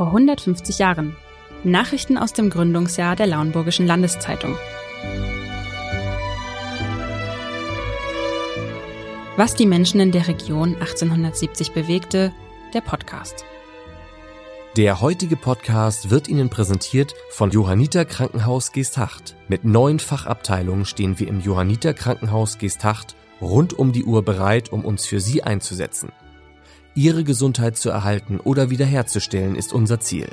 vor 150 Jahren. Nachrichten aus dem Gründungsjahr der Lauenburgischen Landeszeitung. Was die Menschen in der Region 1870 bewegte, der Podcast. Der heutige Podcast wird Ihnen präsentiert von Johanniter Krankenhaus Geesthacht. Mit neun Fachabteilungen stehen wir im Johanniter Krankenhaus Geesthacht rund um die Uhr bereit, um uns für Sie einzusetzen. Ihre Gesundheit zu erhalten oder wiederherzustellen ist unser Ziel.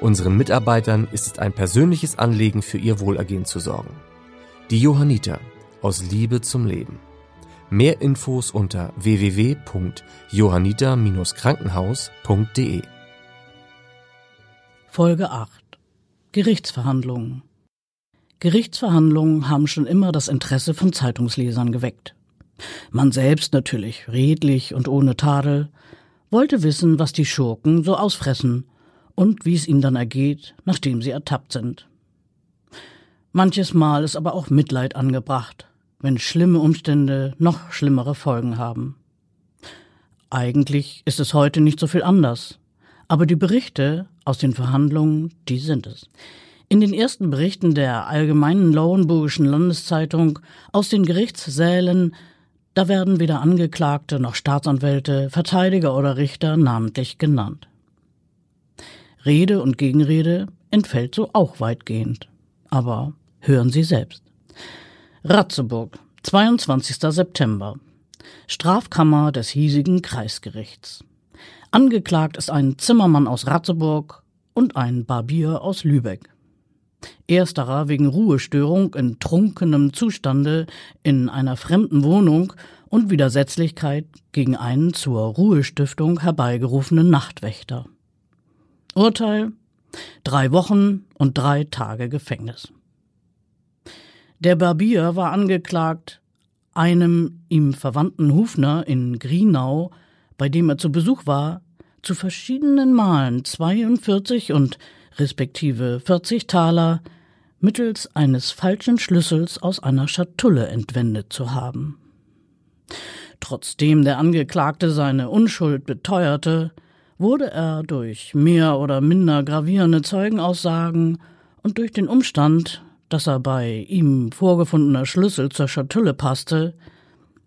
Unseren Mitarbeitern ist es ein persönliches Anliegen, für ihr Wohlergehen zu sorgen. Die Johanniter aus Liebe zum Leben. Mehr Infos unter www.johanniter-krankenhaus.de Folge 8 Gerichtsverhandlungen Gerichtsverhandlungen haben schon immer das Interesse von Zeitungslesern geweckt. Man selbst natürlich, redlich und ohne Tadel, wollte wissen, was die Schurken so ausfressen und wie es ihnen dann ergeht, nachdem sie ertappt sind. Manches Mal ist aber auch Mitleid angebracht, wenn schlimme Umstände noch schlimmere Folgen haben. Eigentlich ist es heute nicht so viel anders. Aber die Berichte aus den Verhandlungen, die sind es. In den ersten Berichten der Allgemeinen Lauenburgischen Landeszeitung aus den Gerichtssälen, da werden weder Angeklagte noch Staatsanwälte, Verteidiger oder Richter namentlich genannt. Rede und Gegenrede entfällt so auch weitgehend. Aber hören Sie selbst. Ratzeburg, 22. September. Strafkammer des hiesigen Kreisgerichts. Angeklagt ist ein Zimmermann aus Ratzeburg und ein Barbier aus Lübeck. Ersterer wegen Ruhestörung in trunkenem Zustande in einer fremden Wohnung und Widersetzlichkeit gegen einen zur Ruhestiftung herbeigerufenen Nachtwächter. Urteil drei Wochen und drei Tage Gefängnis. Der Barbier war angeklagt, einem ihm verwandten Hufner in Grienau, bei dem er zu Besuch war, zu verschiedenen Malen 42 und respektive 40 Taler mittels eines falschen Schlüssels aus einer Schatulle entwendet zu haben. Trotzdem der Angeklagte seine Unschuld beteuerte, wurde er durch mehr oder minder gravierende Zeugenaussagen und durch den Umstand, dass er bei ihm vorgefundener Schlüssel zur Schatulle passte,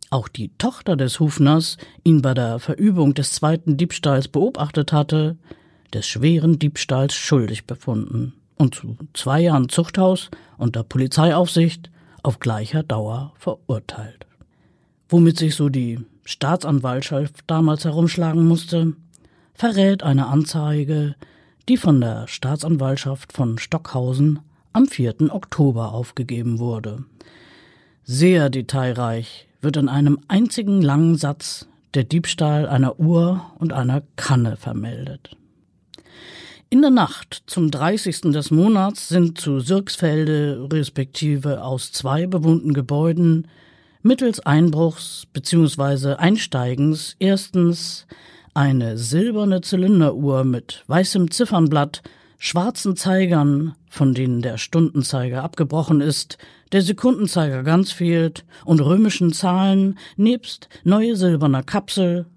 auch die Tochter des Hufners ihn bei der Verübung des zweiten Diebstahls beobachtet hatte, des schweren Diebstahls schuldig befunden und zu zwei Jahren Zuchthaus unter Polizeiaufsicht auf gleicher Dauer verurteilt. Womit sich so die Staatsanwaltschaft damals herumschlagen musste, verrät eine Anzeige, die von der Staatsanwaltschaft von Stockhausen am 4. Oktober aufgegeben wurde. Sehr detailreich wird in einem einzigen langen Satz der Diebstahl einer Uhr und einer Kanne vermeldet. In der Nacht zum 30. des Monats sind zu Sirksfelde respektive aus zwei bewohnten Gebäuden mittels Einbruchs bzw. Einsteigens erstens eine silberne Zylinderuhr mit weißem Ziffernblatt schwarzen Zeigern, von denen der Stundenzeiger abgebrochen ist, der Sekundenzeiger ganz fehlt und römischen Zahlen nebst neue silberner Kapsel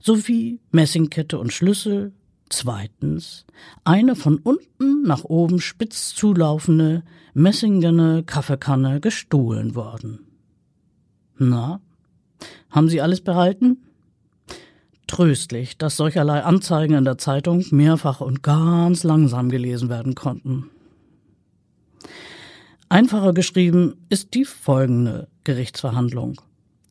sowie Messingkette und Schlüssel. Zweitens eine von unten nach oben spitz zulaufende messingene Kaffeekanne gestohlen worden. Na, haben Sie alles behalten? Tröstlich, dass solcherlei Anzeigen in der Zeitung mehrfach und ganz langsam gelesen werden konnten. Einfacher geschrieben ist die folgende Gerichtsverhandlung,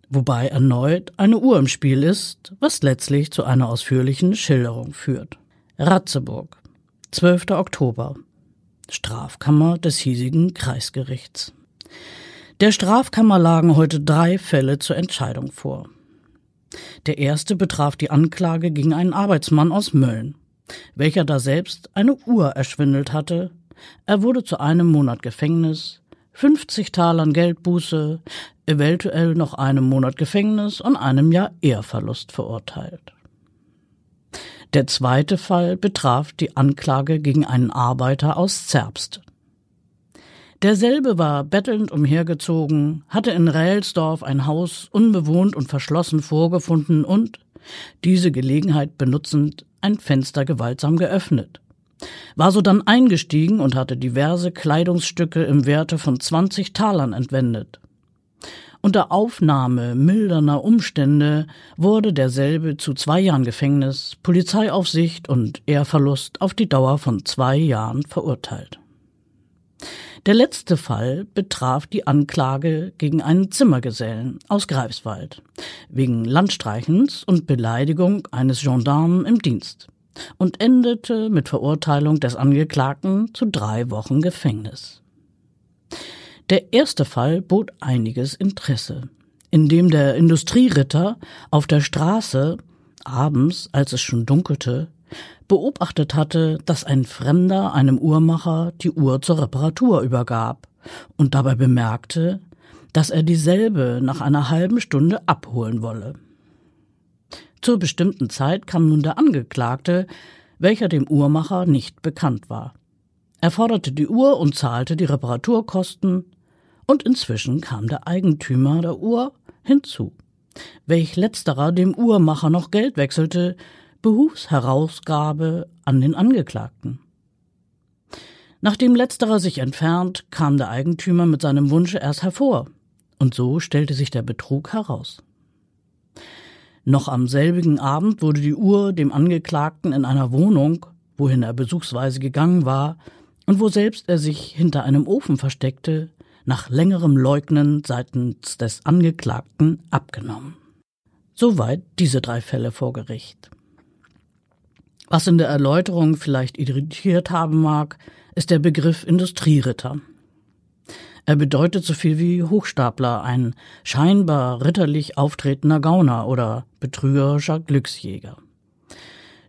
wobei erneut eine Uhr im Spiel ist, was letztlich zu einer ausführlichen Schilderung führt. Ratzeburg, 12. Oktober. Strafkammer des hiesigen Kreisgerichts. Der Strafkammer lagen heute drei Fälle zur Entscheidung vor. Der erste betraf die Anklage gegen einen Arbeitsmann aus Mölln, welcher da selbst eine Uhr erschwindelt hatte. Er wurde zu einem Monat Gefängnis, 50 Talern Geldbuße, eventuell noch einem Monat Gefängnis und einem Jahr Ehrverlust verurteilt. Der zweite Fall betraf die Anklage gegen einen Arbeiter aus Zerbst. Derselbe war bettelnd umhergezogen, hatte in Rählsdorf ein Haus unbewohnt und verschlossen vorgefunden und, diese Gelegenheit benutzend, ein Fenster gewaltsam geöffnet, war sodann eingestiegen und hatte diverse Kleidungsstücke im Werte von 20 Talern entwendet. Unter Aufnahme milderner Umstände wurde derselbe zu zwei Jahren Gefängnis, Polizeiaufsicht und Ehrverlust auf die Dauer von zwei Jahren verurteilt. Der letzte Fall betraf die Anklage gegen einen Zimmergesellen aus Greifswald wegen Landstreichens und Beleidigung eines Gendarmen im Dienst und endete mit Verurteilung des Angeklagten zu drei Wochen Gefängnis. Der erste Fall bot einiges Interesse, indem der Industrieritter auf der Straße abends, als es schon dunkelte, beobachtet hatte, dass ein Fremder einem Uhrmacher die Uhr zur Reparatur übergab und dabei bemerkte, dass er dieselbe nach einer halben Stunde abholen wolle. Zur bestimmten Zeit kam nun der Angeklagte, welcher dem Uhrmacher nicht bekannt war. Er forderte die Uhr und zahlte die Reparaturkosten, und inzwischen kam der Eigentümer der Uhr hinzu. Welch letzterer dem Uhrmacher noch Geld wechselte, behufs Herausgabe an den Angeklagten. Nachdem letzterer sich entfernt, kam der Eigentümer mit seinem Wunsche erst hervor, und so stellte sich der Betrug heraus. Noch am selbigen Abend wurde die Uhr dem Angeklagten in einer Wohnung, wohin er besuchsweise gegangen war, und wo selbst er sich hinter einem Ofen versteckte, nach längerem Leugnen seitens des Angeklagten abgenommen. Soweit diese drei Fälle vor Gericht. Was in der Erläuterung vielleicht irritiert haben mag, ist der Begriff Industrieritter. Er bedeutet so viel wie Hochstapler, ein scheinbar ritterlich auftretender Gauner oder betrügerischer Glücksjäger.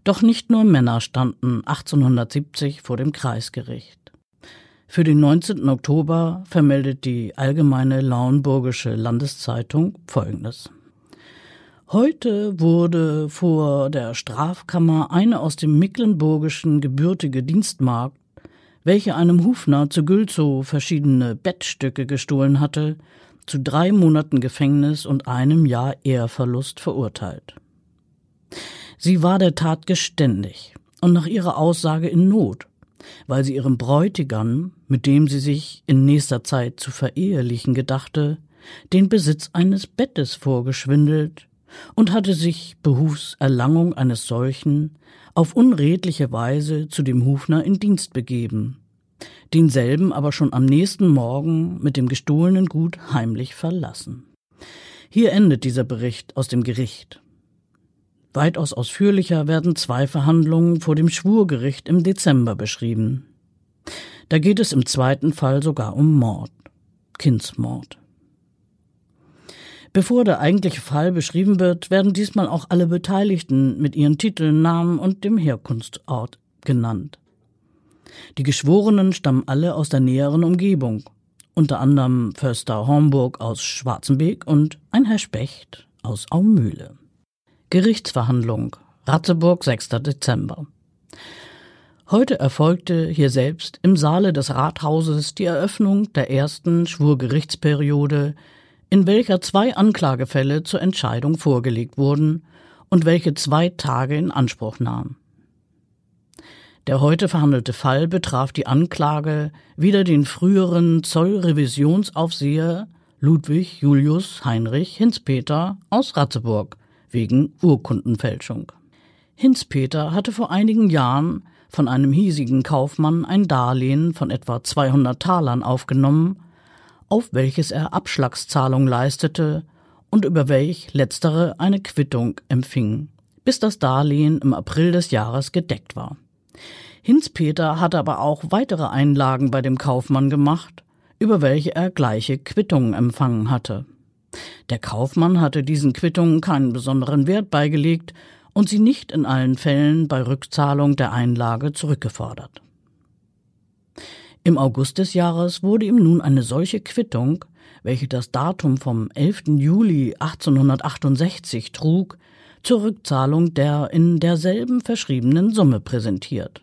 Doch nicht nur Männer standen 1870 vor dem Kreisgericht. Für den 19. Oktober vermeldet die Allgemeine Lauenburgische Landeszeitung Folgendes. Heute wurde vor der Strafkammer eine aus dem Mecklenburgischen gebürtige Dienstmagd, welche einem Hufner zu Gülzow verschiedene Bettstücke gestohlen hatte, zu drei Monaten Gefängnis und einem Jahr Ehrverlust verurteilt. Sie war der Tat geständig und nach ihrer Aussage in Not weil sie ihrem Bräutigam, mit dem sie sich in nächster Zeit zu verehelichen gedachte, den Besitz eines Bettes vorgeschwindelt und hatte sich behufs Erlangung eines solchen auf unredliche Weise zu dem Hufner in Dienst begeben, denselben aber schon am nächsten Morgen mit dem gestohlenen Gut heimlich verlassen. Hier endet dieser Bericht aus dem Gericht. Weitaus ausführlicher werden zwei Verhandlungen vor dem Schwurgericht im Dezember beschrieben. Da geht es im zweiten Fall sogar um Mord, Kindsmord. Bevor der eigentliche Fall beschrieben wird, werden diesmal auch alle Beteiligten mit ihren Titeln, Namen und dem Herkunftsort genannt. Die Geschworenen stammen alle aus der näheren Umgebung, unter anderem Förster Hornburg aus Schwarzenbeek und ein Herr Specht aus Aumühle. Gerichtsverhandlung Ratzeburg 6. Dezember. Heute erfolgte hier selbst im Saale des Rathauses die Eröffnung der ersten Schwurgerichtsperiode, in welcher zwei Anklagefälle zur Entscheidung vorgelegt wurden und welche zwei Tage in Anspruch nahm. Der heute verhandelte Fall betraf die Anklage wider den früheren Zollrevisionsaufseher Ludwig Julius Heinrich Hinzpeter aus Ratzeburg wegen Urkundenfälschung. Hinzpeter hatte vor einigen Jahren von einem hiesigen Kaufmann ein Darlehen von etwa 200 Talern aufgenommen, auf welches er Abschlagszahlung leistete und über welch letztere eine Quittung empfing, bis das Darlehen im April des Jahres gedeckt war. Hinzpeter hatte aber auch weitere Einlagen bei dem Kaufmann gemacht, über welche er gleiche Quittungen empfangen hatte. Der Kaufmann hatte diesen Quittungen keinen besonderen Wert beigelegt und sie nicht in allen Fällen bei Rückzahlung der Einlage zurückgefordert. Im August des Jahres wurde ihm nun eine solche Quittung, welche das Datum vom 11. Juli 1868 trug, zur Rückzahlung der in derselben verschriebenen Summe präsentiert.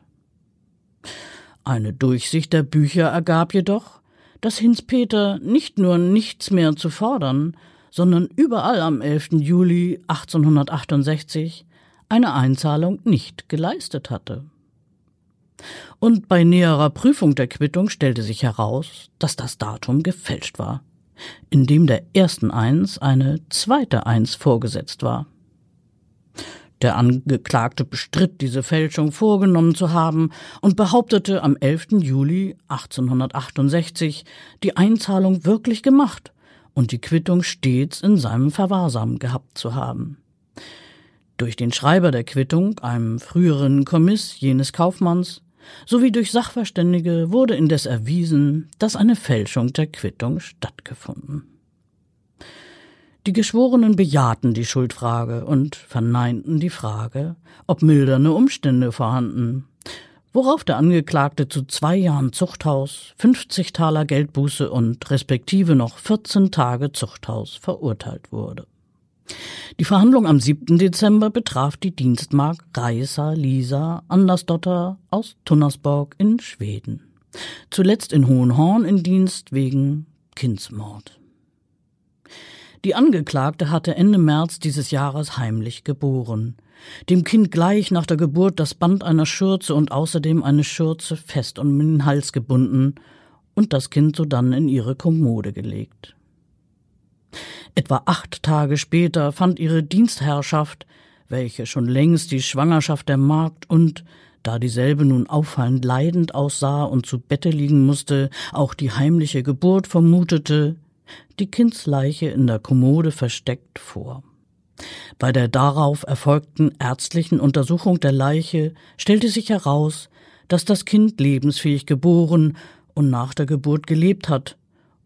Eine Durchsicht der Bücher ergab jedoch, dass Hinz-Peter nicht nur nichts mehr zu fordern, sondern überall am 11. Juli 1868 eine Einzahlung nicht geleistet hatte. Und bei näherer Prüfung der Quittung stellte sich heraus, dass das Datum gefälscht war, indem der ersten Eins eine zweite Eins vorgesetzt war. Der Angeklagte bestritt, diese Fälschung vorgenommen zu haben und behauptete am 11. Juli 1868 die Einzahlung wirklich gemacht und die Quittung stets in seinem Verwahrsam gehabt zu haben. Durch den Schreiber der Quittung, einem früheren Kommiss jenes Kaufmanns, sowie durch Sachverständige wurde indes erwiesen, dass eine Fälschung der Quittung stattgefunden. Die Geschworenen bejahten die Schuldfrage und verneinten die Frage, ob mildernde Umstände vorhanden, worauf der Angeklagte zu zwei Jahren Zuchthaus, 50 Taler Geldbuße und respektive noch 14 Tage Zuchthaus verurteilt wurde. Die Verhandlung am 7. Dezember betraf die Dienstmark Reisa Lisa Andersdotter aus Tunnersborg in Schweden. Zuletzt in Hohenhorn in Dienst wegen Kindsmord. Die Angeklagte hatte Ende März dieses Jahres heimlich geboren. Dem Kind gleich nach der Geburt das Band einer Schürze und außerdem eine Schürze fest um den Hals gebunden und das Kind sodann in ihre Kommode gelegt. Etwa acht Tage später fand ihre Dienstherrschaft, welche schon längst die Schwangerschaft der Magd und, da dieselbe nun auffallend leidend aussah und zu Bette liegen musste, auch die heimliche Geburt vermutete, die Kindsleiche in der Kommode versteckt vor. Bei der darauf erfolgten ärztlichen Untersuchung der Leiche stellte sich heraus, dass das Kind lebensfähig geboren und nach der Geburt gelebt hat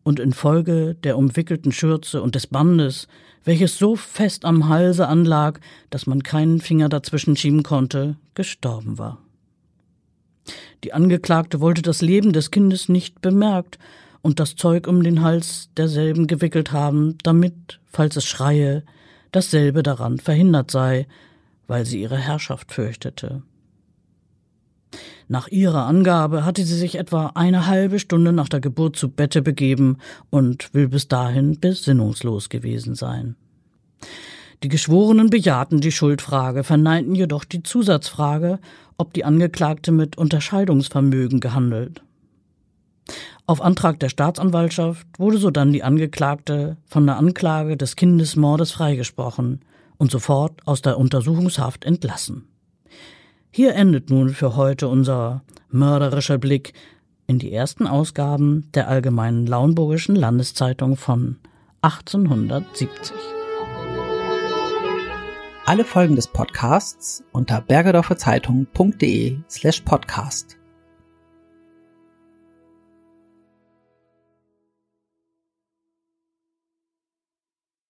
und infolge der umwickelten Schürze und des Bandes, welches so fest am Halse anlag, dass man keinen Finger dazwischen schieben konnte, gestorben war. Die Angeklagte wollte das Leben des Kindes nicht bemerkt und das Zeug um den Hals derselben gewickelt haben, damit, falls es schreie, dasselbe daran verhindert sei, weil sie ihre Herrschaft fürchtete. Nach ihrer Angabe hatte sie sich etwa eine halbe Stunde nach der Geburt zu Bette begeben und will bis dahin besinnungslos gewesen sein. Die Geschworenen bejahten die Schuldfrage, verneinten jedoch die Zusatzfrage, ob die Angeklagte mit Unterscheidungsvermögen gehandelt. Auf Antrag der Staatsanwaltschaft wurde sodann die Angeklagte von der Anklage des Kindesmordes freigesprochen und sofort aus der Untersuchungshaft entlassen. Hier endet nun für heute unser mörderischer Blick in die ersten Ausgaben der Allgemeinen Lauenburgischen Landeszeitung von 1870. Alle Folgen des Podcasts unter bergedorferzeitung.de slash podcast.